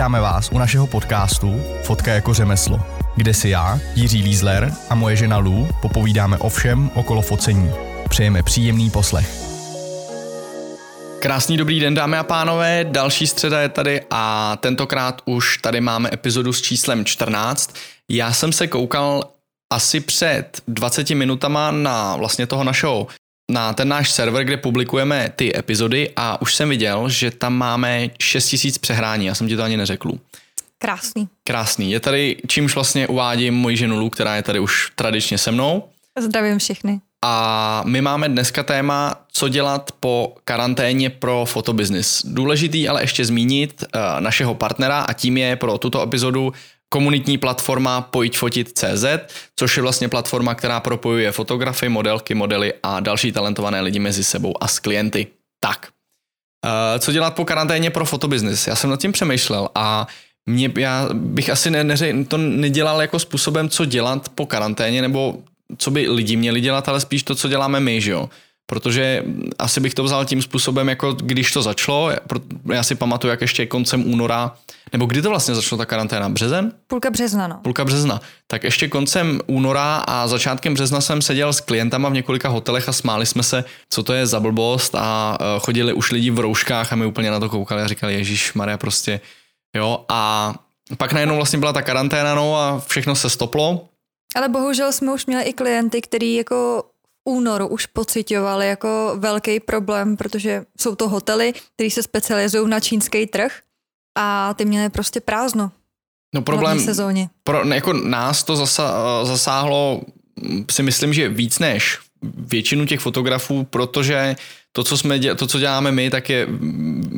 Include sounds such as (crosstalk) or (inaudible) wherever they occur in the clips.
Vítáme vás u našeho podcastu Fotka jako řemeslo, kde si já, Jiří Lízler a moje žena Lou popovídáme o všem okolo focení. Přejeme příjemný poslech. Krásný dobrý den, dámy a pánové. Další středa je tady a tentokrát už tady máme epizodu s číslem 14. Já jsem se koukal asi před 20 minutama na vlastně toho našeho na ten náš server, kde publikujeme ty epizody a už jsem viděl, že tam máme 6000 přehrání, já jsem ti to ani neřekl. Krásný. Krásný. Je tady, čímž vlastně uvádím moji ženu Lu, která je tady už tradičně se mnou. Zdravím všechny. A my máme dneska téma, co dělat po karanténě pro fotobiznis. Důležitý ale ještě zmínit uh, našeho partnera a tím je pro tuto epizodu komunitní platforma Pojď fotit CZ, což je vlastně platforma, která propojuje fotografy, modelky, modely a další talentované lidi mezi sebou a s klienty. Tak, uh, co dělat po karanténě pro fotobiznis? Já jsem nad tím přemýšlel a mě, já bych asi ne, neři, to nedělal jako způsobem, co dělat po karanténě, nebo co by lidi měli dělat, ale spíš to, co děláme my, že jo. Protože asi bych to vzal tím způsobem, jako když to začalo, já si pamatuju, jak ještě koncem února nebo kdy to vlastně začalo ta karanténa? Březen? Půlka března, no. Půlka března. Tak ještě koncem února a začátkem března jsem seděl s klientama v několika hotelech a smáli jsme se, co to je za blbost a e, chodili už lidi v rouškách a my úplně na to koukali a říkali, Ježíš Maria prostě, jo. A pak najednou vlastně byla ta karanténa, no a všechno se stoplo. Ale bohužel jsme už měli i klienty, který jako únoru už pocitovali jako velký problém, protože jsou to hotely, které se specializují na čínský trh a ty měly prostě prázdno. No problém, sezóně. Pro, jako nás to zasa, zasáhlo si myslím, že víc než většinu těch fotografů, protože to, co, jsme, to, co děláme my, tak je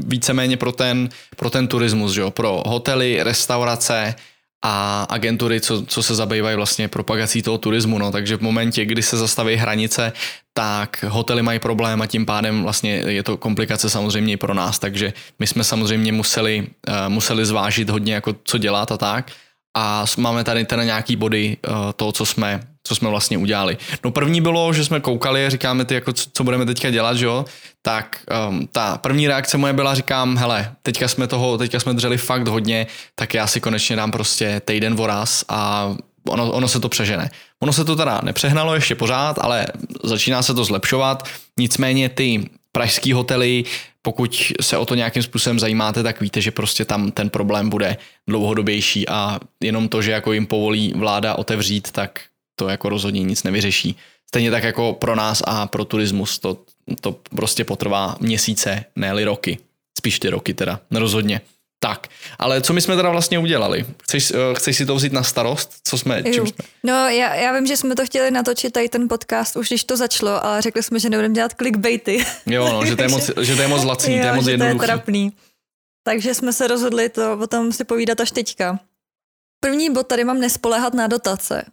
víceméně pro ten, pro ten turismus, že jo? pro hotely, restaurace, a agentury, co, co se zabývají vlastně propagací toho turismu. No. Takže v momentě, kdy se zastaví hranice, tak hotely mají problém a tím pádem vlastně je to komplikace samozřejmě i pro nás. Takže my jsme samozřejmě museli, uh, museli zvážit hodně, jako co dělat a tak. A máme tady teda nějaký body uh, toho, co jsme, co jsme vlastně udělali. No první bylo, že jsme koukali a říkáme ty, jako co, co budeme teďka dělat, že jo? Tak um, ta první reakce moje byla, říkám, hele, teďka jsme toho, teďka jsme dřeli fakt hodně, tak já si konečně dám prostě týden voraz a ono, ono se to přežene. Ono se to teda nepřehnalo ještě pořád, ale začíná se to zlepšovat, nicméně ty pražský hotely, pokud se o to nějakým způsobem zajímáte, tak víte, že prostě tam ten problém bude dlouhodobější a jenom to, že jako jim povolí vláda otevřít, tak to jako rozhodně nic nevyřeší. Stejně tak jako pro nás a pro turismus to, to prostě potrvá měsíce, ne roky. Spíš ty roky teda, rozhodně. Tak, ale co my jsme teda vlastně udělali? Chceš, uh, chceš si to vzít na starost? Co jsme, čím jsme? No já, já vím, že jsme to chtěli natočit tady ten podcast, už když to začalo, ale řekli jsme, že nebudeme dělat clickbaity. Jo, no, že to je moc, (laughs) že to je moc laciný, jo, to je moc jednoduchý. to je trapný. Takže jsme se rozhodli to o tom si povídat až teďka. První bod tady mám nespolehat na dotace.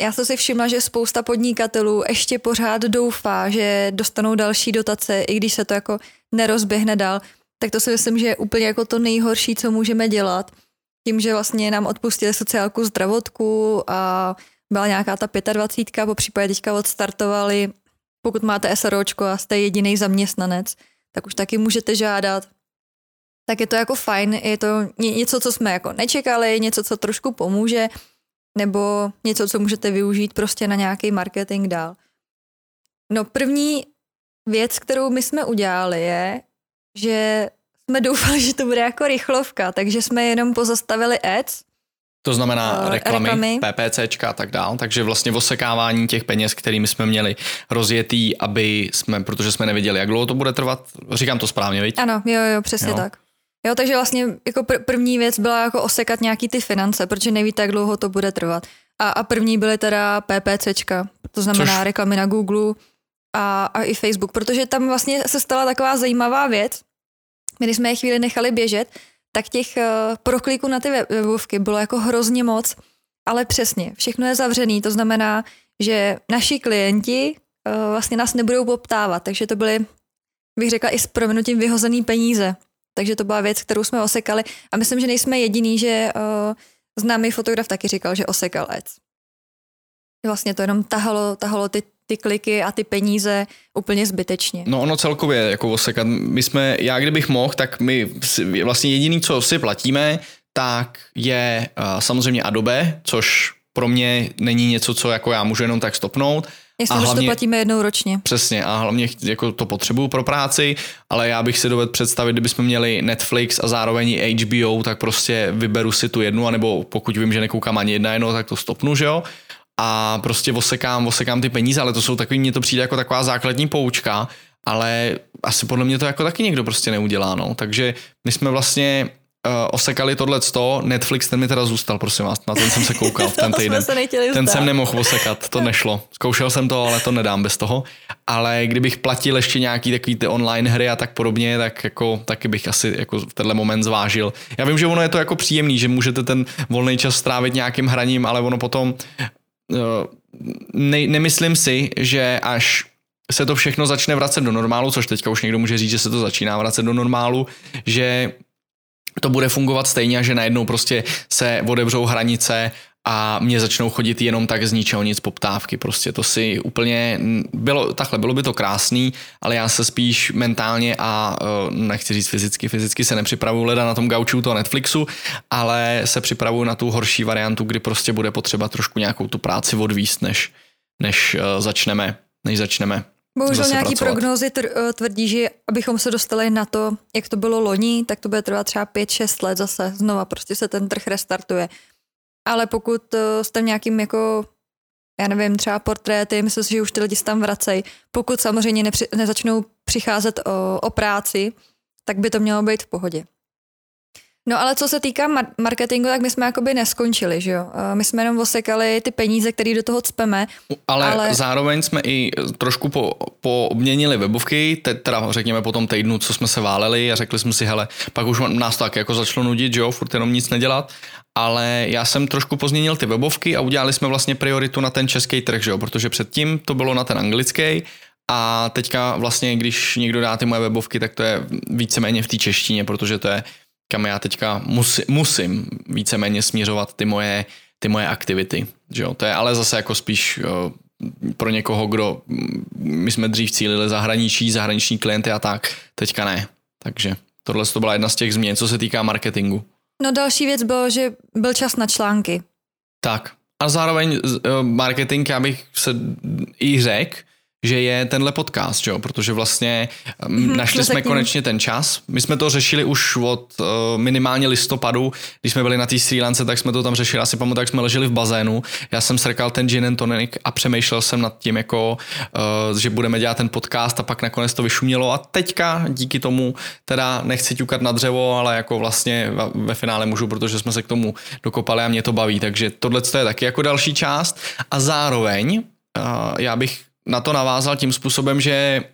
Já jsem si všimla, že spousta podnikatelů ještě pořád doufá, že dostanou další dotace, i když se to jako nerozběhne dál tak to si myslím, že je úplně jako to nejhorší, co můžeme dělat. Tím, že vlastně nám odpustili sociálku zdravotku a byla nějaká ta 25, po případě teďka odstartovali, pokud máte SROčko a jste jediný zaměstnanec, tak už taky můžete žádat. Tak je to jako fajn, je to něco, co jsme jako nečekali, něco, co trošku pomůže, nebo něco, co můžete využít prostě na nějaký marketing dál. No první věc, kterou my jsme udělali je, že jsme (laughs) doufali, že to bude jako rychlovka, takže jsme jenom pozastavili ads. To znamená uh, reklamy, reklamy, PPCčka a tak dál, takže vlastně osekávání těch peněz, kterými jsme měli rozjetý, aby jsme, protože jsme nevěděli, jak dlouho to bude trvat, říkám to správně, viď? Ano, jo, jo, přesně jo. tak. Jo, takže vlastně jako pr- první věc byla jako osekat nějaký ty finance, protože nevíte, jak dlouho to bude trvat. A, a první byly teda PPCčka, to znamená Což... reklamy na Google a, a i Facebook, protože tam vlastně se stala taková zajímavá věc, my když jsme je chvíli nechali běžet, tak těch uh, prokliků na ty webovky bylo jako hrozně moc, ale přesně, všechno je zavřený, to znamená, že naši klienti uh, vlastně nás nebudou poptávat, takže to byly, bych řekla, i s proměnutím vyhozený peníze. Takže to byla věc, kterou jsme osekali a myslím, že nejsme jediný, že uh, známý fotograf taky říkal, že osekal ads. Vlastně to jenom tahalo, tahalo ty ty kliky a ty peníze úplně zbytečně. No ono celkově jako osekat. My jsme, já kdybych mohl, tak my vlastně jediný, co si platíme, tak je uh, samozřejmě Adobe, což pro mě není něco, co jako já můžu jenom tak stopnout. Jasně, a hlavně, to platíme jednou ročně. Přesně a hlavně jako to potřebuju pro práci, ale já bych si dovedl představit, kdybychom měli Netflix a zároveň HBO, tak prostě vyberu si tu jednu, anebo pokud vím, že nekoukám ani jedna jedno, tak to stopnu, že jo? A prostě osekám, osekám ty peníze, ale to jsou takový, mně to přijde jako taková základní poučka, ale asi podle mě to jako taky někdo prostě neudělá, no. Takže my jsme vlastně osekali tohle sto, Netflix ten mi teda zůstal, prosím vás, na ten jsem se koukal v (laughs) ten týden. ten jsem nemohl osekat, to nešlo. Zkoušel jsem to, ale to nedám bez toho. Ale kdybych platil ještě nějaký takový ty online hry a tak podobně, tak jako taky bych asi jako v tenhle moment zvážil. Já vím, že ono je to jako příjemný, že můžete ten volný čas strávit nějakým hraním, ale ono potom uh, ne, nemyslím si, že až se to všechno začne vracet do normálu, což teďka už někdo může říct, že se to začíná vracet do normálu, že to bude fungovat stejně že najednou prostě se odebřou hranice a mě začnou chodit jenom tak z ničeho nic poptávky. Prostě to si úplně bylo, takhle bylo by to krásný, ale já se spíš mentálně a e, nechci říct fyzicky, fyzicky se nepřipravuju leda na tom gauču toho Netflixu, ale se připravuju na tu horší variantu, kdy prostě bude potřeba trošku nějakou tu práci odvíst, než, než e, začneme, než začneme Bohužel nějaký pracovat. prognózy eh, tvrdí, že abychom se dostali na to, jak to bylo loni, tak to bude trvat třeba 5-6 let zase. Znova prostě se ten trh restartuje. Ale pokud eh, jste v nějakým jako já nevím, třeba portréty, myslím si, že už ty lidi se tam vracejí. Pokud samozřejmě nepři, nezačnou přicházet o, o práci, tak by to mělo být v pohodě. No ale co se týká marketingu, tak my jsme jakoby neskončili, že jo? My jsme jenom osekali ty peníze, které do toho cpeme. Ale, ale, zároveň jsme i trošku po, po obměnili webovky, teda řekněme po tom týdnu, co jsme se váleli a řekli jsme si, hele, pak už nás tak jako začalo nudit, že jo, furt jenom nic nedělat, ale já jsem trošku pozměnil ty webovky a udělali jsme vlastně prioritu na ten český trh, že jo, protože předtím to bylo na ten anglický, a teďka vlastně, když někdo dá ty moje webovky, tak to je víceméně v té češtině, protože to je kam já teďka musí, musím víceméně směřovat ty moje, ty moje aktivity. Že jo? To je ale zase jako spíš jo, pro někoho, kdo my jsme dřív cílili zahraničí, zahraniční klienty a tak, teďka ne. Takže tohle to byla jedna z těch změn, co se týká marketingu. No další věc bylo, že byl čas na články. Tak. A zároveň marketing, já bych se i řekl, že je tenhle podcast, jo? protože vlastně mm-hmm, našli jsme konečně ten čas. My jsme to řešili už od uh, minimálně listopadu, když jsme byli na té Sri Lance, tak jsme to tam řešili, asi pamatuju, jak jsme leželi v bazénu. Já jsem srkal ten gin and tonic a přemýšlel jsem nad tím, jako, uh, že budeme dělat ten podcast a pak nakonec to vyšumělo a teďka díky tomu teda nechci ťukat na dřevo, ale jako vlastně ve finále můžu, protože jsme se k tomu dokopali a mě to baví, takže tohle je taky jako další část a zároveň uh, já bych na to navázal tím způsobem, že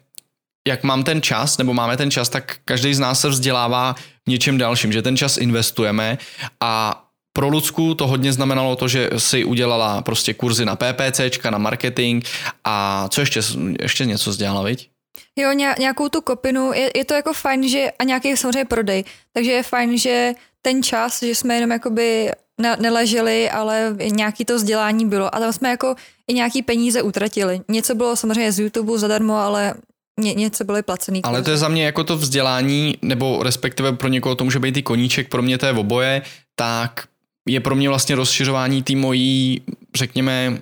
jak mám ten čas, nebo máme ten čas, tak každý z nás se vzdělává v něčem dalším, že ten čas investujeme. A pro Lucku to hodně znamenalo to, že si udělala prostě kurzy na PPCčka, na marketing. A co ještě, ještě něco dělala, viď? Jo, nějakou tu kopinu, je, je to jako fajn, že a nějaký samozřejmě prodej, takže je fajn, že ten čas, že jsme jenom jakoby ne, neleželi, ale nějaký to vzdělání bylo a tam jsme jako i nějaký peníze utratili. Něco bylo samozřejmě z YouTube zadarmo, ale ně, něco byly placený. Ale to je za mě jako to vzdělání, nebo respektive pro někoho to může být i koníček, pro mě to je oboje, tak je pro mě vlastně rozšiřování té mojí, řekněme,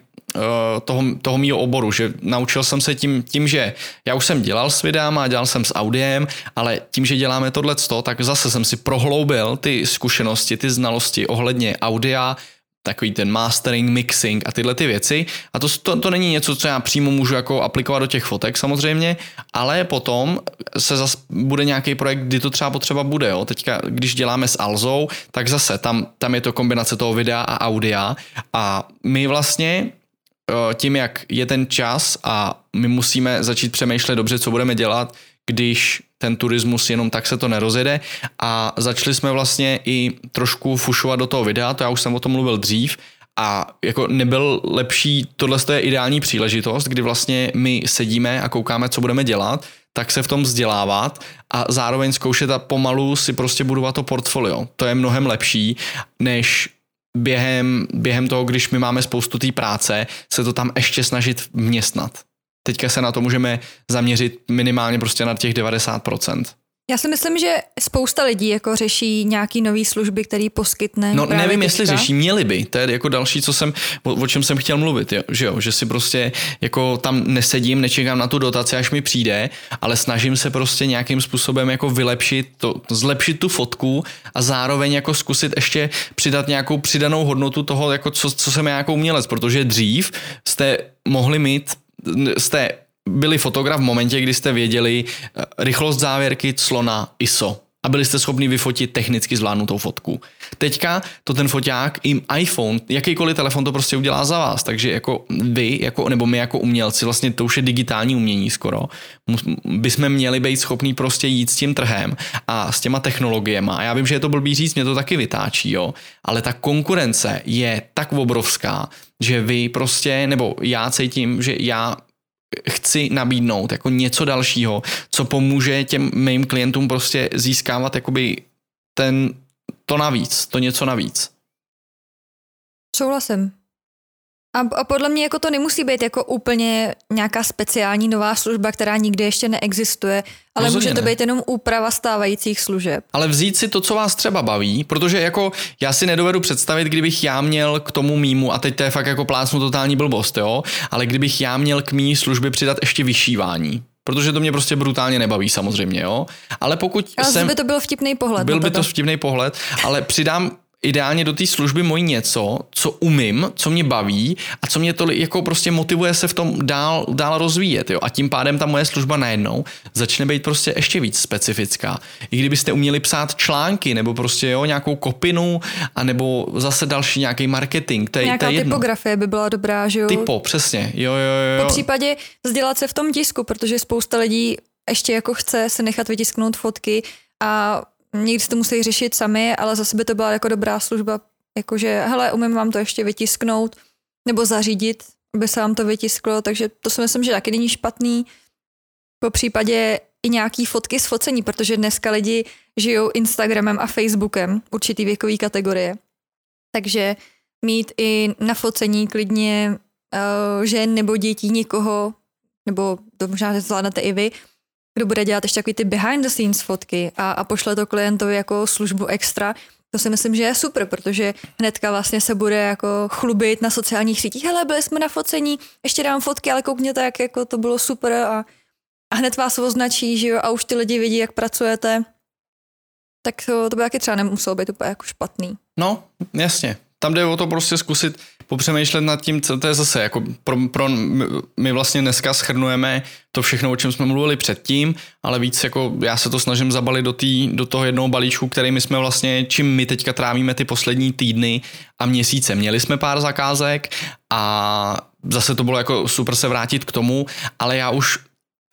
toho, toho mýho oboru, že naučil jsem se tím, tím, že já už jsem dělal s videama, dělal jsem s audiem, ale tím, že děláme tohle, tak zase jsem si prohloubil ty zkušenosti, ty znalosti ohledně audia, takový ten mastering, mixing a tyhle ty věci. A to, to, to není něco, co já přímo můžu jako aplikovat do těch fotek samozřejmě, ale potom se zase bude nějaký projekt, kdy to třeba potřeba bude. Jo. Teďka, když děláme s Alzou, tak zase tam, tam je to kombinace toho videa a audia a my vlastně Eh, tím, jak je ten čas a my musíme začít přemýšlet dobře, co budeme dělat, když ten turismus jenom tak se to nerozjede a začali jsme vlastně i trošku fušovat do toho videa, to já už jsem o tom mluvil dřív a jako nebyl lepší, tohle je ideální příležitost, kdy vlastně my sedíme a koukáme, co budeme dělat, tak se v tom vzdělávat a zároveň zkoušet a pomalu si prostě budovat to portfolio. To je mnohem lepší, než během, během toho, když my máme spoustu té práce, se to tam ještě snažit vměstnat. Teďka se na to můžeme zaměřit minimálně prostě na těch 90%. Já si myslím, že spousta lidí jako řeší nějaký nový služby, který poskytne. No nevím, teďka. jestli řeší, měli by. To je jako další, co jsem, o, o čem jsem chtěl mluvit, jo, že jo, že si prostě jako tam nesedím, nečekám na tu dotaci, až mi přijde, ale snažím se prostě nějakým způsobem jako vylepšit to, zlepšit tu fotku a zároveň jako zkusit ještě přidat nějakou přidanou hodnotu toho, jako co, co jsem já jako umělec, protože dřív jste mohli mít jste byli fotograf v momentě, kdy jste věděli eh, rychlost závěrky, clona, ISO a byli jste schopni vyfotit technicky zvládnutou fotku. Teďka to ten foťák, i iPhone, jakýkoliv telefon to prostě udělá za vás, takže jako vy, jako, nebo my jako umělci, vlastně to už je digitální umění skoro, bychom měli být schopní prostě jít s tím trhem a s těma technologiemi. A já vím, že je to blbý říct, mě to taky vytáčí, jo, ale ta konkurence je tak obrovská, že vy prostě, nebo já cítím, že já chci nabídnout jako něco dalšího, co pomůže těm mým klientům prostě získávat jakoby ten, to navíc, to něco navíc. Souhlasím. A, a podle mě jako to nemusí být jako úplně nějaká speciální nová služba, která nikdy ještě neexistuje, ale Rozhodně může to ne. být jenom úprava stávajících služeb. Ale vzít si to, co vás třeba baví, protože jako já si nedovedu představit, kdybych já měl k tomu mýmu, a teď to je fakt jako plácnu totální blbost, jo, ale kdybych já měl k mý službě přidat ještě vyšívání, protože to mě prostě brutálně nebaví samozřejmě, jo. Ale pokud ale jsem... by to byl vtipný pohled. Byl by to vtipný pohled, ale přidám ideálně do té služby mojí něco, co umím, co mě baví a co mě to jako prostě motivuje se v tom dál, dál rozvíjet. Jo? A tím pádem ta moje služba najednou začne být prostě ještě víc specifická. I kdybyste uměli psát články nebo prostě jo, nějakou kopinu a nebo zase další nějaký marketing. To je, Nějaká to je jedno. typografie by byla dobrá, že jo? Typo, přesně. Jo, jo, jo. Po případě vzdělat se v tom tisku, protože spousta lidí ještě jako chce se nechat vytisknout fotky a někdy to musí řešit sami, ale zase by to byla jako dobrá služba, jakože hele, umím vám to ještě vytisknout nebo zařídit, aby se vám to vytisklo, takže to si myslím, že taky není špatný. Po případě i nějaký fotky z focení, protože dneska lidi žijou Instagramem a Facebookem, určitý věkový kategorie. Takže mít i na focení klidně uh, žen nebo dětí někoho, nebo to možná zvládnete i vy, kdo bude dělat ještě takový ty behind the scenes fotky a, a pošle to klientovi jako službu extra, to si myslím, že je super, protože hnedka vlastně se bude jako chlubit na sociálních sítích. Hele, byli jsme na focení, ještě dám fotky, ale koukněte, jak jako to bylo super a, a hned vás označí, že jo, a už ty lidi vidí, jak pracujete. Tak to, to by taky třeba nemuselo být úplně jako špatný. No, jasně. Tam jde o to prostě zkusit popřemýšlet nad tím, co to je zase, jako pro, pro, my vlastně dneska schrnujeme to všechno, o čem jsme mluvili předtím, ale víc jako já se to snažím zabalit do, tý, do toho jednoho balíčku, který my jsme vlastně, čím my teďka trávíme ty poslední týdny a měsíce. Měli jsme pár zakázek a zase to bylo jako super se vrátit k tomu, ale já už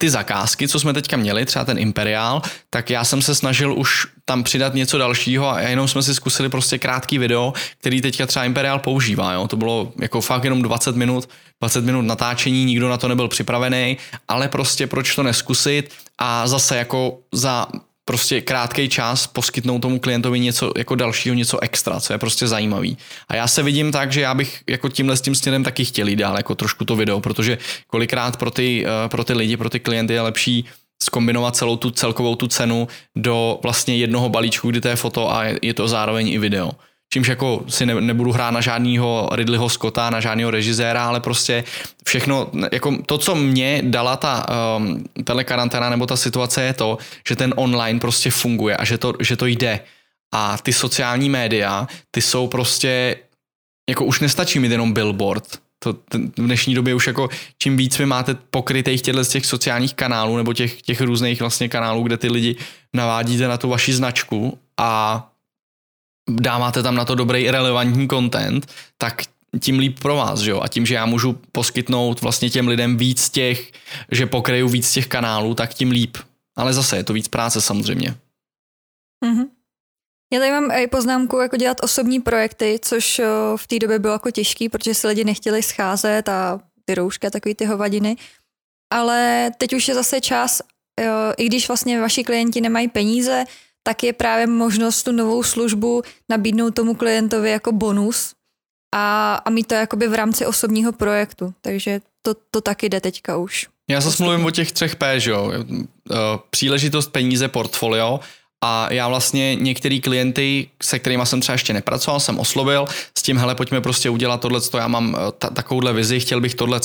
ty zakázky, co jsme teďka měli, třeba ten Imperial, tak já jsem se snažil už tam přidat něco dalšího a jenom jsme si zkusili prostě krátký video, který teďka třeba Imperial používá. Jo? To bylo jako fakt jenom 20 minut, 20 minut natáčení, nikdo na to nebyl připravený, ale prostě proč to neskusit a zase jako za prostě krátký čas poskytnout tomu klientovi něco jako dalšího, něco extra, co je prostě zajímavý. A já se vidím tak, že já bych jako tímhle s tím směrem taky chtěl jít dál jako trošku to video, protože kolikrát pro ty, eh, pro ty lidi, pro ty klienty je lepší skombinovat celou tu celkovou tu cenu do vlastně jednoho balíčku, kdy to je foto a je to zároveň i video čímž jako si ne, nebudu hrát na žádného Ridleyho Scotta, na žádného režiséra, ale prostě všechno, jako to, co mě dala ta um, telekaranténa nebo ta situace je to, že ten online prostě funguje a že to, že to jde. A ty sociální média, ty jsou prostě, jako už nestačí mít jenom billboard, to, v dnešní době už jako čím víc vy máte pokrytých těchto z těch sociálních kanálů nebo těch, těch různých vlastně kanálů, kde ty lidi navádíte na tu vaši značku a dáváte tam na to dobrý relevantní content, tak tím líp pro vás, že jo? A tím, že já můžu poskytnout vlastně těm lidem víc těch, že pokryju víc těch kanálů, tak tím líp. Ale zase je to víc práce samozřejmě. Mm-hmm. Já tady mám i poznámku, jako dělat osobní projekty, což v té době bylo jako těžký, protože se lidi nechtěli scházet a ty roušky a takový ty hovadiny. Ale teď už je zase čas, i když vlastně vaši klienti nemají peníze, tak je právě možnost tu novou službu nabídnout tomu klientovi jako bonus a, a mít to jakoby v rámci osobního projektu. Takže to, to taky jde teďka už. Já zase mluvím o těch třech P, že jo. Eh, příležitost, peníze, portfolio. A já vlastně některý klienty, se kterými jsem třeba ještě nepracoval, jsem oslovil s tím, hele, pojďme prostě udělat tohle, já mám eh, ta, takovouhle vizi, chtěl bych tohle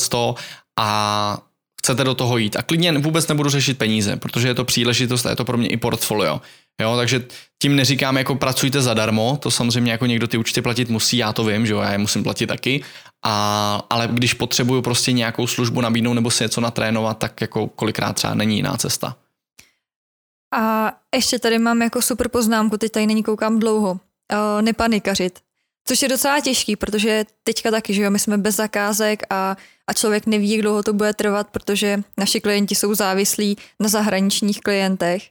a chcete do toho jít. A klidně vůbec nebudu řešit peníze, protože je to příležitost a je to pro mě i portfolio. Jo, takže tím neříkám, jako pracujte zadarmo, to samozřejmě jako někdo ty účty platit musí, já to vím, že jo, já je musím platit taky, a, ale když potřebuju prostě nějakou službu nabídnout nebo si něco natrénovat, tak jako kolikrát třeba není jiná cesta. A ještě tady mám jako super poznámku, teď tady není koukám dlouho, uh, nepanikařit. Což je docela těžký, protože teďka taky, že jo, my jsme bez zakázek a, a člověk neví, jak dlouho to bude trvat, protože naši klienti jsou závislí na zahraničních klientech.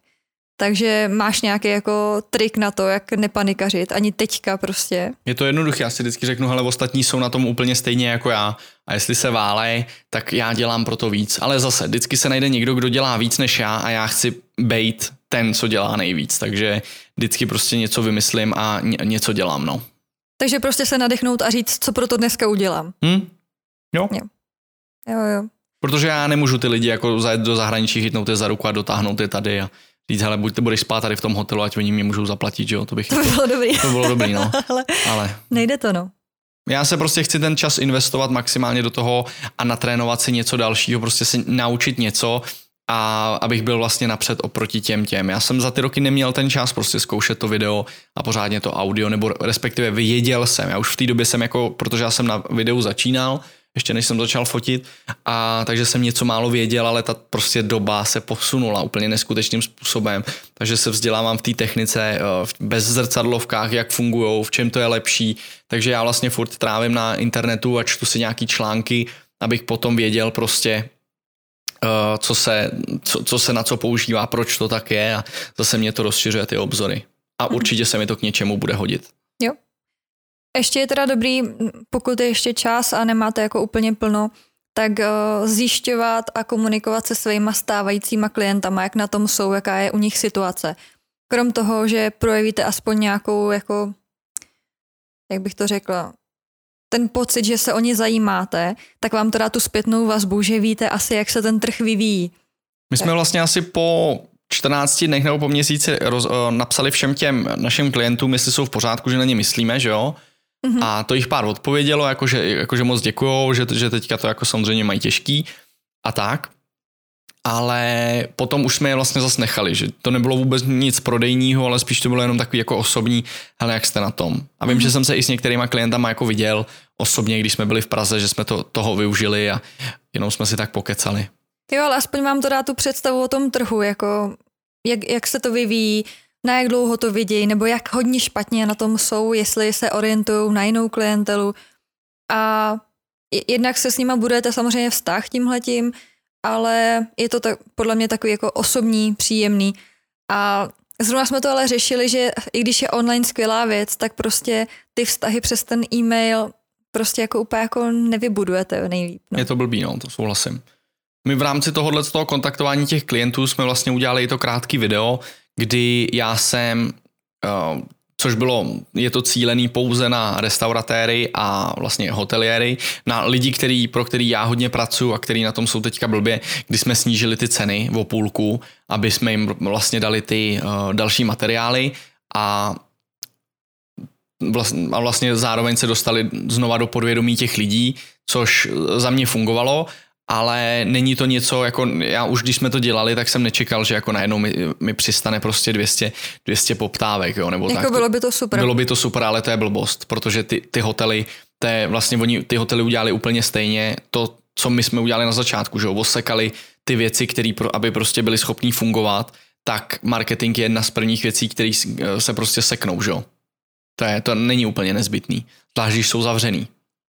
Takže máš nějaký jako trik na to, jak nepanikařit, ani teďka prostě. Je to jednoduché, já si vždycky řeknu, hele, ostatní jsou na tom úplně stejně jako já a jestli se válej, tak já dělám pro to víc. Ale zase, vždycky se najde někdo, kdo dělá víc než já a já chci být ten, co dělá nejvíc, takže vždycky prostě něco vymyslím a něco dělám, no. Takže prostě se nadechnout a říct, co pro to dneska udělám. Hm? Jo. jo. Jo, jo. Protože já nemůžu ty lidi jako zajet do zahraničí, chytnout je za ruku a dotáhnout je tady a říct, hele, buď ty budeš spát tady v tom hotelu, ať oni mě můžou zaplatit, že jo, to bych... To by bylo dobrý. To bylo dobrý, no. (laughs) ale, ale, nejde to, no. Já se prostě chci ten čas investovat maximálně do toho a natrénovat si něco dalšího, prostě si naučit něco, a abych byl vlastně napřed oproti těm těm. Já jsem za ty roky neměl ten čas prostě zkoušet to video a pořádně to audio, nebo respektive věděl jsem. Já už v té době jsem jako, protože já jsem na videu začínal, ještě než jsem začal fotit, a takže jsem něco málo věděl, ale ta prostě doba se posunula úplně neskutečným způsobem, takže se vzdělávám v té technice, eh, bez zrcadlovkách, jak fungují, v čem to je lepší, takže já vlastně furt trávím na internetu a čtu si nějaký články, abych potom věděl prostě, co se, co, co se na co používá, proč to tak je a zase mě to rozšiřuje ty obzory. A mhm. určitě se mi to k něčemu bude hodit. Jo, ještě je teda dobrý, pokud je ještě čas a nemáte jako úplně plno, tak uh, zjišťovat a komunikovat se svýma stávajícíma klientama, jak na tom jsou, jaká je u nich situace. Krom toho, že projevíte aspoň nějakou, jako, jak bych to řekla, ten pocit, že se o ně zajímáte, tak vám to dá tu zpětnou vazbu, že víte asi, jak se ten trh vyvíjí. My jsme vlastně asi po 14 dnech nebo po měsíci roz, uh, napsali všem těm našim klientům, jestli jsou v pořádku, že na ně myslíme, že jo? Mm-hmm. A to jich pár odpovědělo, jakože, jakože moc děkujou, že, že teďka to jako samozřejmě mají těžký a tak. Ale potom už jsme je vlastně zase nechali, že to nebylo vůbec nic prodejního, ale spíš to bylo jenom takový jako osobní, hele, jak jste na tom. A vím, mm-hmm. že jsem se i s některýma klientama jako viděl osobně, když jsme byli v Praze, že jsme to, toho využili a jenom jsme si tak pokecali. Jo, ale aspoň vám to dá tu představu o tom trhu, jako jak, jak se to vyvíjí, na jak dlouho to vidějí, nebo jak hodně špatně na tom jsou, jestli se orientují na jinou klientelu. A jednak se s nima budete samozřejmě vztah tímhletím, ale je to tak, podle mě takový jako osobní, příjemný. A zrovna jsme to ale řešili, že i když je online skvělá věc, tak prostě ty vztahy přes ten e-mail prostě jako úplně jako nevybudujete nejlíp. No. Je to blbý, no, to souhlasím. My v rámci tohohle z toho kontaktování těch klientů jsme vlastně udělali i to krátký video, kdy já jsem, uh, což bylo, je to cílený pouze na restauratéry a vlastně hoteliéry, na lidi, který, pro který já hodně pracuji a který na tom jsou teďka blbě, kdy jsme snížili ty ceny o půlku, aby jsme jim vlastně dali ty uh, další materiály a a vlastně zároveň se dostali znova do podvědomí těch lidí, což za mě fungovalo ale není to něco, jako já už když jsme to dělali, tak jsem nečekal, že jako najednou mi, mi přistane prostě 200, 200 poptávek, jo, nebo jako tak. bylo by to super. Bylo by to super, ale to je blbost, protože ty, ty hotely, to je, vlastně oni ty hotely udělali úplně stejně to, co my jsme udělali na začátku, že jo, osekali ty věci, které, aby prostě byly schopní fungovat, tak marketing je jedna z prvních věcí, které se prostě seknou, že jo. To, je, to není úplně nezbytný, zvlášť když jsou zavřený.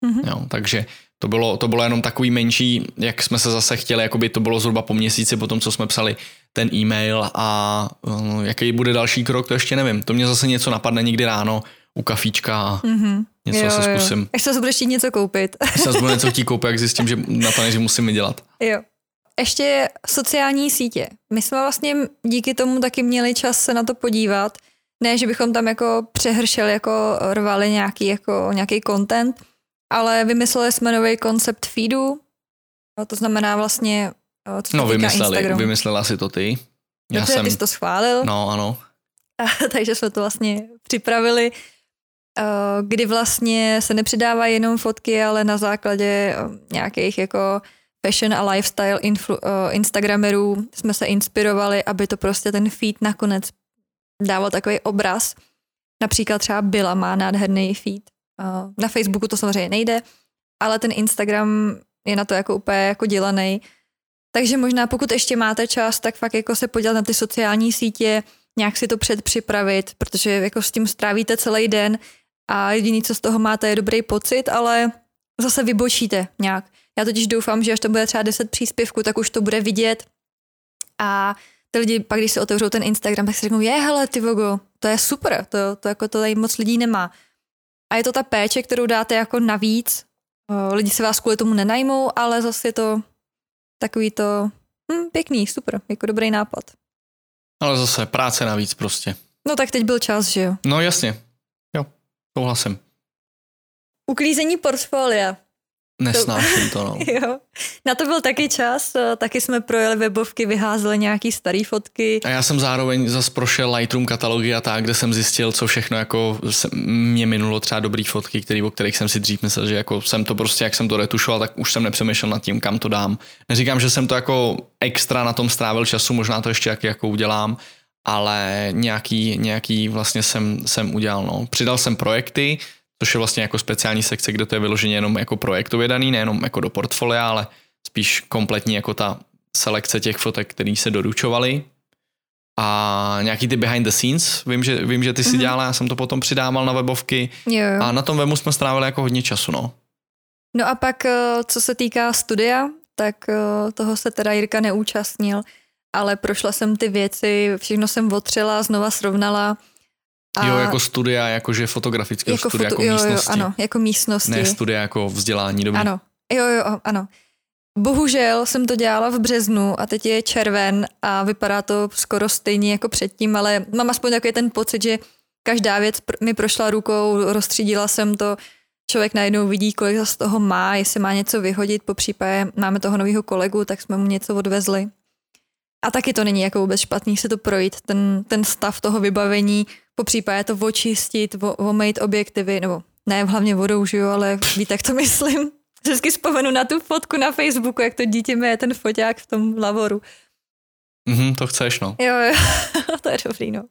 Mm-hmm. Jo, takže to bylo, to bylo jenom takový menší, jak jsme se zase chtěli, jako by to bylo zhruba po měsíci po tom, co jsme psali ten e-mail a uh, jaký bude další krok, to ještě nevím. To mě zase něco napadne někdy ráno u kafíčka a mm-hmm. něco jo, se zkusím. Jo. Až se budu chtít něco koupit. Až se budu něco chtít koupit, jak zjistím, že na to že musím dělat. Jo. Ještě sociální sítě. My jsme vlastně díky tomu taky měli čas se na to podívat. Ne, že bychom tam jako přehršeli, jako rvali nějaký, jako, nějaký content, ale vymysleli jsme nový koncept feedu, no, to znamená vlastně uh, co No vymysleli, Instagramu. vymyslela si to ty. Já Dobře, jsem, ty jsi to schválil, no ano, (laughs) takže jsme to vlastně připravili, uh, kdy vlastně se nepřidávají jenom fotky, ale na základě uh, nějakých jako fashion a lifestyle influ, instagramerů jsme se inspirovali, aby to prostě ten feed nakonec dával takový obraz. Například třeba Byla má nádherný feed. Na Facebooku to samozřejmě nejde, ale ten Instagram je na to jako úplně jako dělaný. Takže možná pokud ještě máte čas, tak fakt jako se podívat na ty sociální sítě, nějak si to předpřipravit, protože jako s tím strávíte celý den a jediný, co z toho máte, je dobrý pocit, ale zase vybočíte nějak. Já totiž doufám, že až to bude třeba 10 příspěvků, tak už to bude vidět a ty lidi pak, když si otevřou ten Instagram, tak si řeknou, je, hele, ty vogo, to je super, to, to jako to tady moc lidí nemá. A je to ta péče, kterou dáte jako navíc. O, Lidi se vás kvůli tomu nenajmou, ale zase je to takový to hm, pěkný, super, jako dobrý nápad. ale zase práce navíc prostě. No tak teď byl čas, že jo. No jasně, jo, souhlasím. Uklízení portfolia. Nesnáším to, no. (laughs) Jo. Na to byl taky čas, eh, taky jsme projeli webovky, vyházeli nějaký staré fotky. A já jsem zároveň zase prošel Lightroom katalogy a tak, kde jsem zjistil, co všechno jako se, mě minulo třeba dobrý fotky, který, o kterých jsem si dřív myslel, že jako jsem to prostě, jak jsem to retušoval, tak už jsem nepřemýšlel nad tím, kam to dám. Neříkám, že jsem to jako extra na tom strávil času, možná to ještě jak, jako udělám, ale nějaký, nějaký vlastně jsem, jsem udělal. No. Přidal jsem projekty, což je vlastně jako speciální sekce, kde to je vyloženě jenom jako projektově daný, nejenom jako do portfolia, ale spíš kompletní jako ta selekce těch fotek, které se doručovaly. A nějaký ty behind the scenes, vím, že, vím, že ty si Mhm. dělala, já jsem to potom přidával na webovky Jo, jo. a na tom webu jsme strávili jako hodně času, no. No a pak, eh, co se týká studia, tak eh, toho se teda Jirka neúčastnil, ale prošla jsem ty věci, všechno jsem otřela, znova srovnala. A jo, jako studia, jakože fotografického jako studia, foto- jako jo, místnosti. Jo, ano, jako místnosti. Ne studia jako vzdělání, dobrý. Ano, jo, jo, ano. Bohužel jsem to dělala v březnu a teď je červen a vypadá to skoro stejně jako předtím, ale mám aspoň takový ten pocit, že každá věc mi prošla rukou, rozstřídila jsem to, člověk najednou vidí, kolik z toho má, jestli má něco vyhodit, po případě máme toho nového kolegu, tak jsme mu něco odvezli. A taky to není jako vůbec špatný si to projít, ten, ten stav toho vybavení, po případě to očistit, o- omejt objektivy, nebo ne hlavně vodou, že jo, ale víte, jak to (laughs) myslím. Vždycky vzpomenu na tu fotku na Facebooku, jak to dítě je ten foťák v tom lavoru. Mhm, to chceš, no. Jo, jo, (laughs) to je dobrý, no.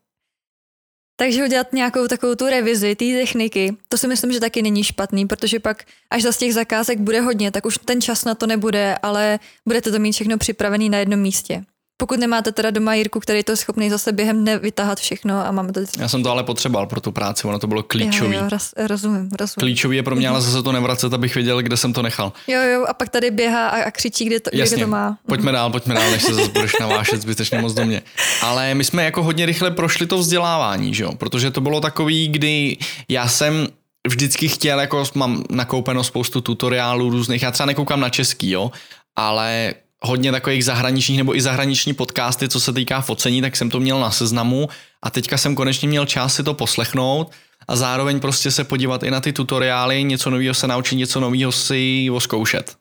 Takže udělat nějakou takovou tu revizi té techniky, to si myslím, že taky není špatný, protože pak, až za z těch zakázek bude hodně, tak už ten čas na to nebude, ale budete to mít všechno připravený na jednom místě. Pokud nemáte teda doma Jirku, který to je schopný zase během dne vytáhat všechno a máme to... Já jsem to ale potřeboval pro tu práci, ono to bylo klíčový. Jo, jo, roz, rozumím, rozumím. Klíčový je pro mě, ale zase to nevracet, abych věděl, kde jsem to nechal. Jo, jo, a pak tady běhá a, a křičí, kde to, kde Jasně. to má. Pojďme dál, pojďme dál, než se zase budeš (laughs) navášet zbytečně moc do mě. Ale my jsme jako hodně rychle prošli to vzdělávání, že jo? protože to bylo takový, kdy já jsem vždycky chtěl, jako mám nakoupeno spoustu tutoriálů různých, já třeba nekoukám na český, jo, ale hodně takových zahraničních nebo i zahraniční podcasty, co se týká focení, tak jsem to měl na seznamu a teďka jsem konečně měl čas si to poslechnout a zároveň prostě se podívat i na ty tutoriály, něco nového se naučit, něco nového si oskoušet.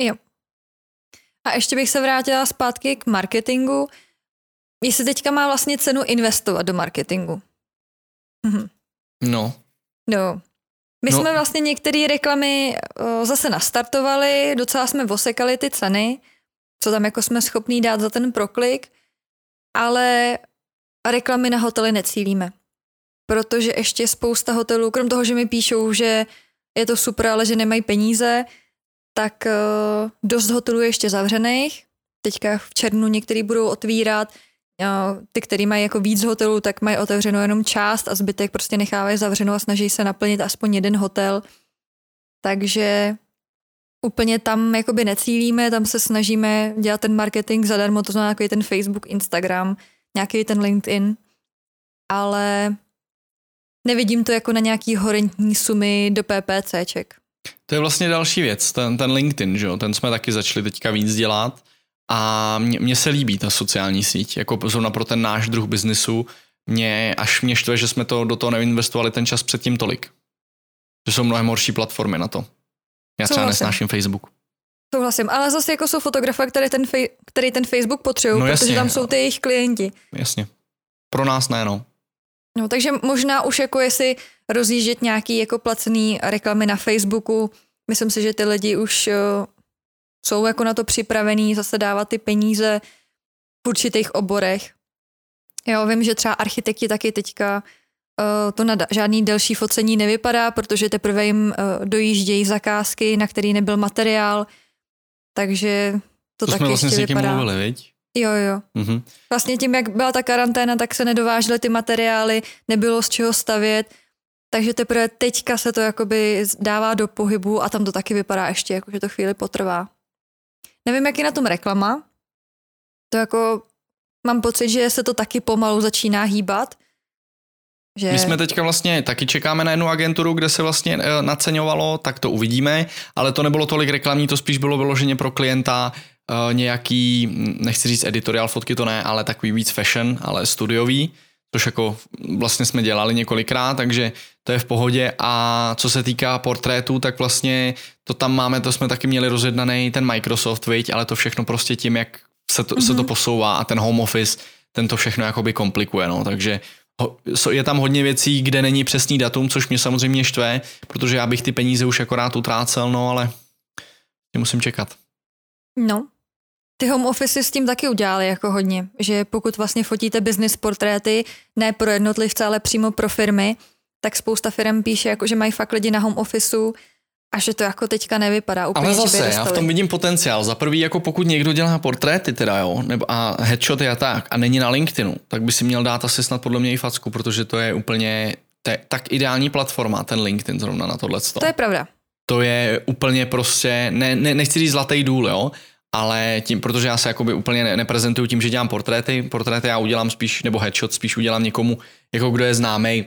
Jo. A ještě bych se vrátila zpátky k marketingu. Jestli teďka má vlastně cenu investovat do marketingu. Mhm. No, No. My No. jsme vlastně některé reklamy o, zase nastartovali, docela jsme osekali ty ceny, co tam jako jsme schopní dát za ten proklik, ale reklamy na hotely necílíme. Protože ještě spousta hotelů, krom toho, že mi píšou, že je to super, ale že nemají peníze, tak uh, dost hotelů je ještě zavřených. Teďka v červnu některý budou otvírat, uh, ty, který mají jako víc hotelů, tak mají otevřenou jenom část a zbytek prostě nechávají zavřenou a snaží se naplnit aspoň jeden hotel. Takže úplně tam jakoby necílíme, tam se snažíme dělat ten marketing zadarmo, to znamená takový ten Facebook, Instagram, nějaký ten LinkedIn, ale nevidím to jako na nějaký horentní sumy do PPCček. To je vlastně další věc, ten, ten LinkedIn, že jo? ten jsme taky začali teďka víc dělat a mně, se líbí ta sociální síť, jako zrovna pro ten náš druh biznisu, mě, až mě štve, že jsme to do toho neinvestovali ten čas předtím tolik. Že jsou mnohem horší platformy na to. Já třeba Souhlasím. nesnáším Facebook. Souhlasím, ale zase jako jsou fotografové, který ten, fej, který ten Facebook potřebují, No protože tam jsou ty jejich klienti. Jasně. Pro nás ne, no. No, takže možná už jako jestli rozjíždět nějaký jako placený reklamy na Facebooku, myslím si, že ty lidi už uh, jsou jako na to připravený zase dávat ty peníze v určitých oborech. Jo, vím, že třeba architekti taky teďka uh, to na žádný delší focení nevypadá, protože teprve jim uh, dojíždějí zakázky, na který nebyl materiál, takže to, To, taky jsme vlastně s ještě někým vypadá. mluvili, viď? Jo, jo. Mhm. Vlastně tím, jak byla ta karanténa, tak se nedovážely ty materiály, nebylo z čeho stavět, takže teprve teďka se to jakoby dává do pohybu a tam to taky vypadá ještě, jako že to chvíli potrvá. Nevím, jak je na tom reklama. To jako mám pocit, že se to taky pomalu začíná hýbat. Že... My jsme teďka vlastně taky čekáme na jednu agenturu, kde se vlastně eh, naceňovalo, tak to uvidíme, ale to nebylo tolik reklamní, to spíš bylo vyloženě pro klienta eh, nějaký, hm, nechci říct editorial fotky, to ne, ale takový víc fashion, ale studiový, což jako vlastně jsme dělali několikrát, takže to je v pohodě a co se týká portrétů, tak vlastně to tam máme, to jsme taky měli rozjednaný ten Microsoft, viď, ale to všechno prostě tím, jak se to, mm-hmm. se to posouvá a ten home office, ten to všechno jakoby komplikuje, no, takže je tam hodně věcí, kde není přesný datum, což mě samozřejmě štve, protože já bych ty peníze už akorát utrácel, no ale musím čekat. No. Ty home office s tím taky udělali jako hodně, že pokud vlastně fotíte business portréty, ne pro jednotlivce, ale přímo pro firmy, tak spousta firm píše, jako, že mají fakt lidi na home officeu a že to jako teďka nevypadá úplně, Ale zase, já v tom vidím potenciál. Za prvý, jako pokud někdo dělá portréty teda, jo, nebo a headshoty a tak, a není na LinkedInu, tak by si měl dát asi snad podle mě i facku, protože to je úplně to je tak ideální platforma, ten LinkedIn zrovna na tohle. To je pravda. to je úplně prostě, ne, ne, nechci říct zlatý důl, jo, ale tím, protože já se jakoby úplně ne, neprezentuju tím, že dělám portréty, portréty já udělám spíš, nebo headshot spíš udělám někomu, jako kdo je známý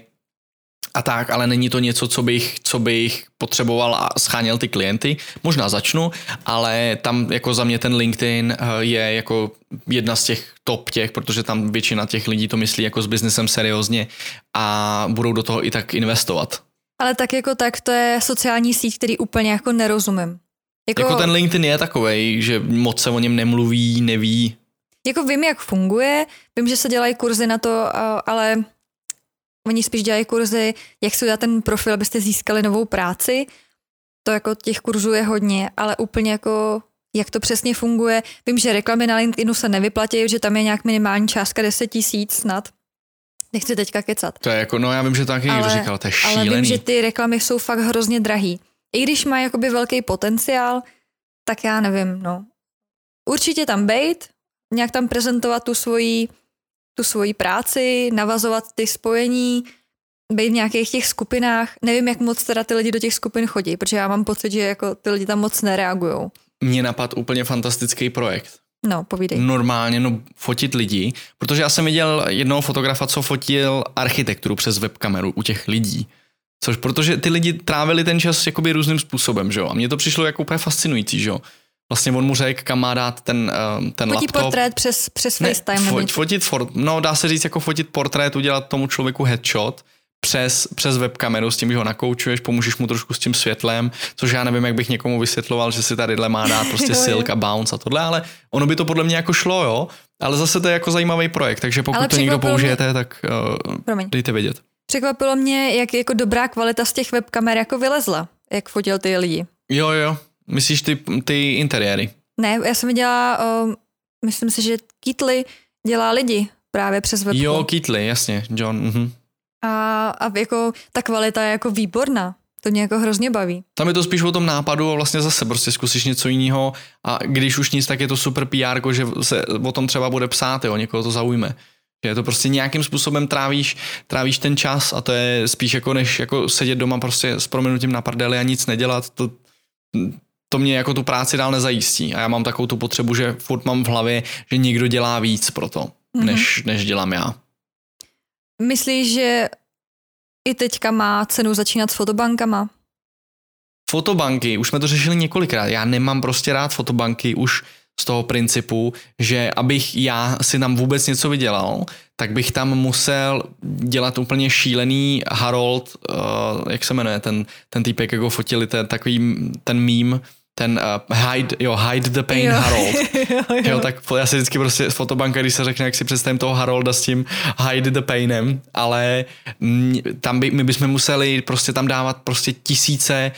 a tak, ale není to něco, co bych, co bych potřeboval a scháněl ty klienty. Možná začnu, ale tam jako za mě ten LinkedIn eh, je jako jedna z těch top těch, protože tam většina těch lidí to myslí jako s biznesem seriózně a budou do toho i tak investovat. Ale tak jako tak, to je sociální síť, který úplně jako nerozumím. Jako, Jako ten LinkedIn je takovej, že moc se o něm nemluví, neví. jako vím, jak funguje, vím, že se dělají kurzy na to, ale oni spíš dělají kurzy, jak si udělat ten profil, abyste získali novou práci. To jako těch kurzů je hodně, ale úplně jako jak to přesně funguje. Vím, že reklamy na LinkedInu se nevyplatí, že tam je nějak minimální částka 10 tisíc snad. Nechci teďka kecat. To je jako, no já vím, že to taky někdo říkal, to je ale šílený. vím, že ty reklamy jsou fakt hrozně drahý. I když má jakoby velký potenciál, tak já nevím, no. Určitě tam bejt, nějak tam prezentovat tu svoji, tu svoji práci, navazovat ty spojení, být v nějakých těch skupinách. Nevím, jak moc teda ty lidi do těch skupin chodí, protože já mám pocit, že jako ty lidi tam moc nereagují. Mně napad úplně fantastický projekt. No, povídej. Normálně, no fotit lidi, protože já jsem viděl jednoho fotografa, co fotil architekturu přes webkameru u těch lidí. Což protože ty lidi trávili ten čas jakoby různým způsobem, že jo. A mně to přišlo jako úplně fascinující, že jo. Vlastně on mu řekl, kam má dát ten, eh, ten Fotí laptop. portrét přes, přes Ne, FaceTime. fo- fotit, for, no dá se říct jako fotit portrét, udělat tomu člověku headshot přes, přes webkameru s tím, že ho nakoučuješ, pomůžeš mu trošku s tím světlem, což já nevím, jak bych někomu vysvětloval, že si tadyhle má dát (laughs) prostě silk a bounce a tohle, ale ono by to podle mě jako šlo, jo. Ale zase to je jako zajímavý projekt, takže pokud to někdo překvapilo mě- použijete, tak uh, Promiň. dejte vědět. Překvapilo mě, jak jako dobrá kvalita z těch webkamer jako vylezla, jak fotil ty lidi. Jo, jo, myslíš ty, ty interiéry. Ne, já jsem viděla, uh, myslím si, že Kitly dělá lidi právě přes webku. Jo, Kitly, jasně, John. Mhm. A, a jako ta kvalita je jako výborná. To mě jako hrozně baví. Tam je to spíš o tom nápadu a vlastně zase prostě zkusíš něco jiného a když už nic, tak je to super PR, že se o tom třeba bude psát, jo, někoho to zaujme. Že to prostě nějakým způsobem trávíš, trávíš ten čas a to je spíš jako než jako sedět doma prostě s proměnutím na prdeli a nic nedělat, to, to mě jako tu práci dál nezajistí a já mám takovou tu potřebu, že furt mám v hlavě, že někdo dělá víc pro to, Mhm. než, než dělám já. Myslíš, že i teďka má cenu začínat s fotobankama? Fotobanky, už jsme to řešili několikrát, já nemám prostě rád fotobanky už z toho principu, že abych já si tam vůbec něco vydělal, tak bych tam musel dělat úplně šílený Harold, uh, jak se jmenuje ten, ten týpek, jak ho fotili, ten, takový ten mím, ten uh, hide, jo, hide the pain Jo. Harold. (laughs) jo, jo. Jo, tak já si vždycky prostě z fotobanka, když se řekne, jak si představím toho Harolda s tím hide the painem, ale tam by, my bychom museli prostě tam dávat prostě tisíce,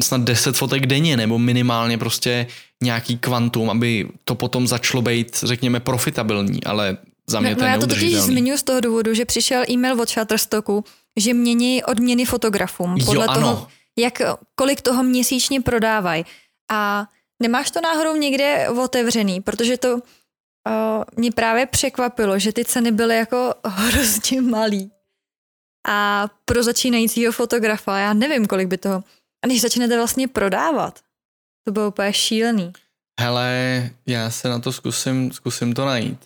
snad deset fotek denně, nebo minimálně prostě nějaký kvantum, aby to potom začalo být, řekněme, profitabilní, ale za mě No, to no je já to totiž zmiňuji z toho důvodu, že přišel e-mail od Shutterstocku, že mění odměny fotografům Jo, podle ano. toho, jak, kolik toho měsíčně prodávají. A nemáš to náhodou někde otevřený, protože to uh, mě právě překvapilo, že ty ceny byly jako (laughs) hrozně malý. A pro začínajícího fotografa, já nevím, kolik by toho. A než začnete vlastně prodávat, to bylo úplně šílený. Hele, já se na to zkusím, zkusím to najít.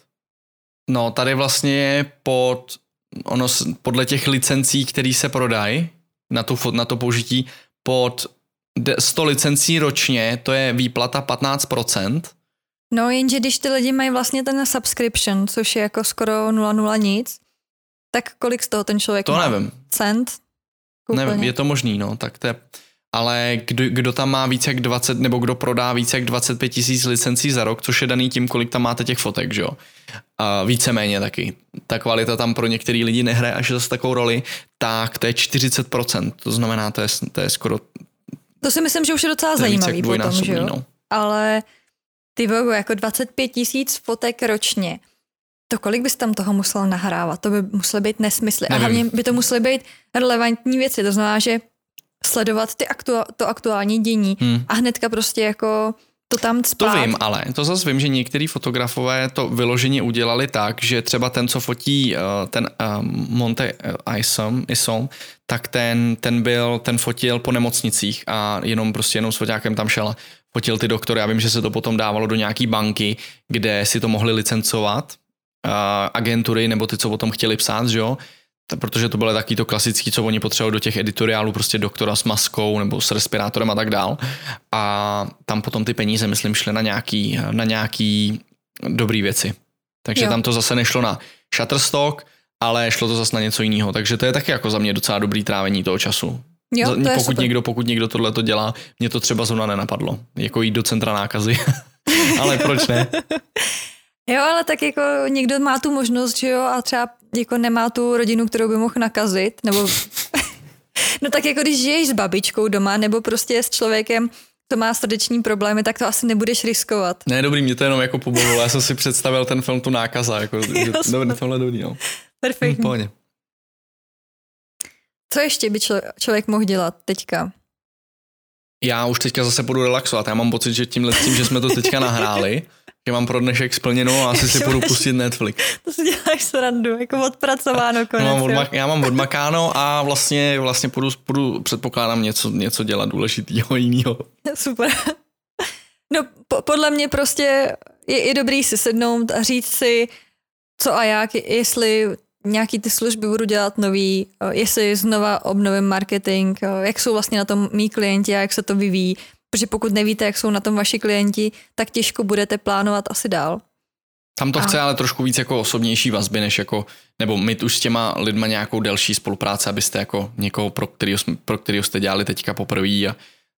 No, tady vlastně je pod, ono, podle těch licencí, které se prodají na, tu, na to použití, pod 100 licencí ročně, to je výplata 15%. No jenže když ty lidi mají vlastně ten subscription, což je jako skoro 0,0 nic, tak kolik z toho ten člověk To má? nevím, Cent? nevím, Úplně. je to možný, no, tak to je, ale kdo, kdo tam má více jak 20, nebo kdo prodá více jak 25 tisíc licencí za rok, což je daný tím, kolik tam máte těch fotek, že jo. A víceméně taky. Ta kvalita tam pro některý lidi nehraje až zase takovou roli, tak to je 40%, to znamená, to je, to je skoro To si myslím, že už je docela to zajímavý jak potom, že jo? no. Ale ty bohu, jako 25 tisíc fotek ročně, to kolik bys tam toho musel nahrávat? To by musely být nesmysly. A Nevím. hlavně by to musely být relevantní věci. To znamená, že sledovat ty aktua- to aktuální dění Hmm. a hnedka prostě jako to tam To spát. vím, ale to zase vím, že některý fotografové to vyloženě udělali tak, že třeba ten, co fotí uh, ten uh, Monte Isom, Isom, tak ten, ten byl, ten fotil po nemocnicích a jenom prostě jenom s foťákem tam šel fotil ty doktory. Já vím, že se to potom dávalo do nějaký banky, kde si to mohli licencovat uh, agentury nebo ty, co o tom chtěli psát, že jo, protože to bylo taky to klasický, co oni potřebovali do těch editoriálů, prostě doktora s maskou nebo s respirátorem a tak dál. A tam potom ty peníze, myslím, šly na nějaký, na nějaký dobrý věci. Takže Jo. tam to zase nešlo na Shutterstock, ale šlo to zase na něco jiného. Takže to je taky jako za mě docela dobrý trávení toho času. Jo, to je pokud, super. někdo, pokud někdo tohle to dělá, mě to třeba zrovna nenapadlo. Jako jít do centra nákazy. (laughs) ale proč ne? (laughs) Jo, ale tak jako někdo má tu možnost, že jo, a třeba jako nemá tu rodinu, kterou by mohl nakazit, nebo (laughs) no tak jako když žiješ s babičkou doma, nebo prostě s člověkem, co má srdeční problémy, tak to asi nebudeš riskovat. Ne, dobrý, mě to jenom jako pobavilo. Já jsem si představil ten film tu nákaza. Jako, že, (laughs) dobrý, tohle dobrý, no. Hm, Perfektní. pohodě. Co ještě by člo- člověk mohl dělat teďka? Já už teďka zase budu relaxovat. Já mám pocit, že tímhle tím, že jsme to teďka nahráli, (laughs) že mám pro dnešek splněno a asi si půjdu pustit Netflix. To si děláš srandu, jako odpracováno konec. Já mám, jo. odmak- já mám odmakáno a vlastně, vlastně půjdu, půjdu, předpokládám něco, něco dělat důležitého jiného. (laughs) Super. No po, podle mě prostě je, je dobrý si sednout a říct si, co a jak, jestli nějaký ty služby budu dělat nový, eh, jestli znova obnovím marketing, eh, jak jsou vlastně na tom mý klienti a jak se to vyvíjí. Protože pokud nevíte, jak jsou na tom vaši klienti, tak těžko budete plánovat asi dál. Tam to A- chce ale trošku víc jako osobnější vazby, než jako, nebo mít už s těma lidma nějakou delší spolupráce, abyste jako někoho, pro kterého, jsme- pro kterého jste dělali teďka poprvé a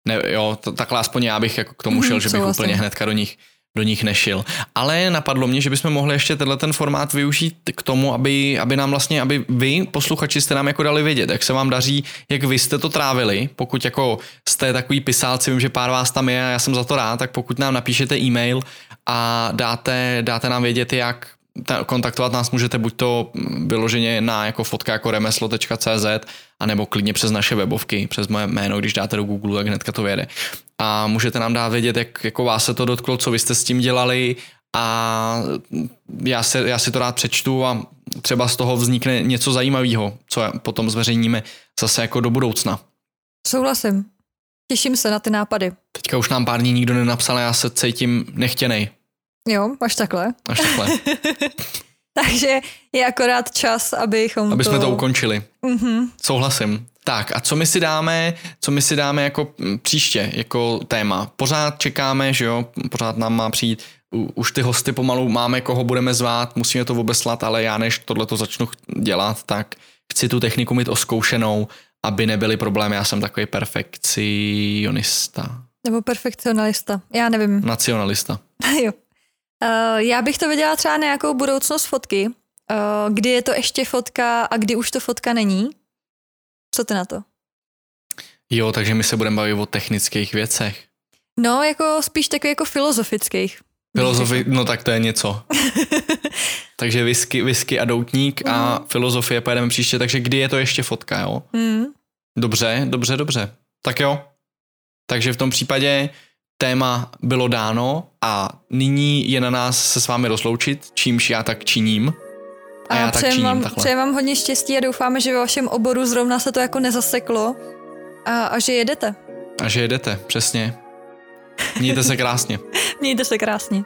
ne, jo, to, takhle aspoň já bych jako k tomu šel, že bych souhlasím. úplně hnedka do nich do nich nešil. Ale napadlo mě, že bychom mohli ještě tenhle ten formát využít k tomu, aby, aby nám vlastně, aby vy, posluchači, jste nám jako dali vědět, jak se vám daří, jak vy jste to trávili, pokud jako jste takový pisálci, vím, že pár vás tam je a já jsem za to rád, tak pokud nám napíšete e-mail a dáte, dáte nám vědět, jak ta, kontaktovat nás můžete buď to vyloženě na jako fotka jako remeslo.cz a nebo klidně přes naše webovky, přes moje jméno, když dáte do Google, tak hnedka to vyjede. A můžete nám dát vědět, jak jako vás se to dotklo, co vy jste s tím dělali a já, se, já si to rád přečtu a třeba z toho vznikne něco zajímavého, co potom zveřejníme zase jako do budoucna. Souhlasím. Těším se na ty nápady. Teďka už nám pár dní nikdo nenapsal a já se cítím nechtěnej. Jo, až takhle. Až takhle. (laughs) Takže je akorát čas, abychom Aby to... jsme to ukončili. Mhm. Souhlasím. Tak a co my si dáme, co my si dáme jako mm, příště, jako téma? Pořád čekáme, že jo, pořád nám má přijít, už ty hosty pomalu máme, koho budeme zvát, musíme to obeslat, ale já než tohle to začnu dělat, tak chci tu techniku mít oskoušenou, aby nebyly problémy, já jsem takový perfekcionista. Nebo perfekcionalista, já nevím. Nacionalista. (laughs) jo. Uh, já bych to viděla třeba nějakou budoucnost fotky, uh, kdy je to ještě fotka a kdy už to fotka není. Co ty na to? Jo, takže my se budeme bavit o technických věcech. No, jako spíš takový jako filozofických. Filozofi, no tak to je něco. (laughs) takže whisky, whisky a doutník mm. a filozofie pojedeme příště, takže kdy je to ještě fotka, jo? Mm. Dobře, dobře, dobře. Tak jo. Takže v tom případě téma bylo dáno a nyní je na nás se s vámi rozloučit, čímž já tak činím. A, a já tak činím vám, takhle. Přejem vám hodně štěstí a doufáme, že ve vašem oboru zrovna se to jako nezaseklo a, a že jedete. A že jedete, přesně. Mějte se krásně. (laughs) Mějte se krásně.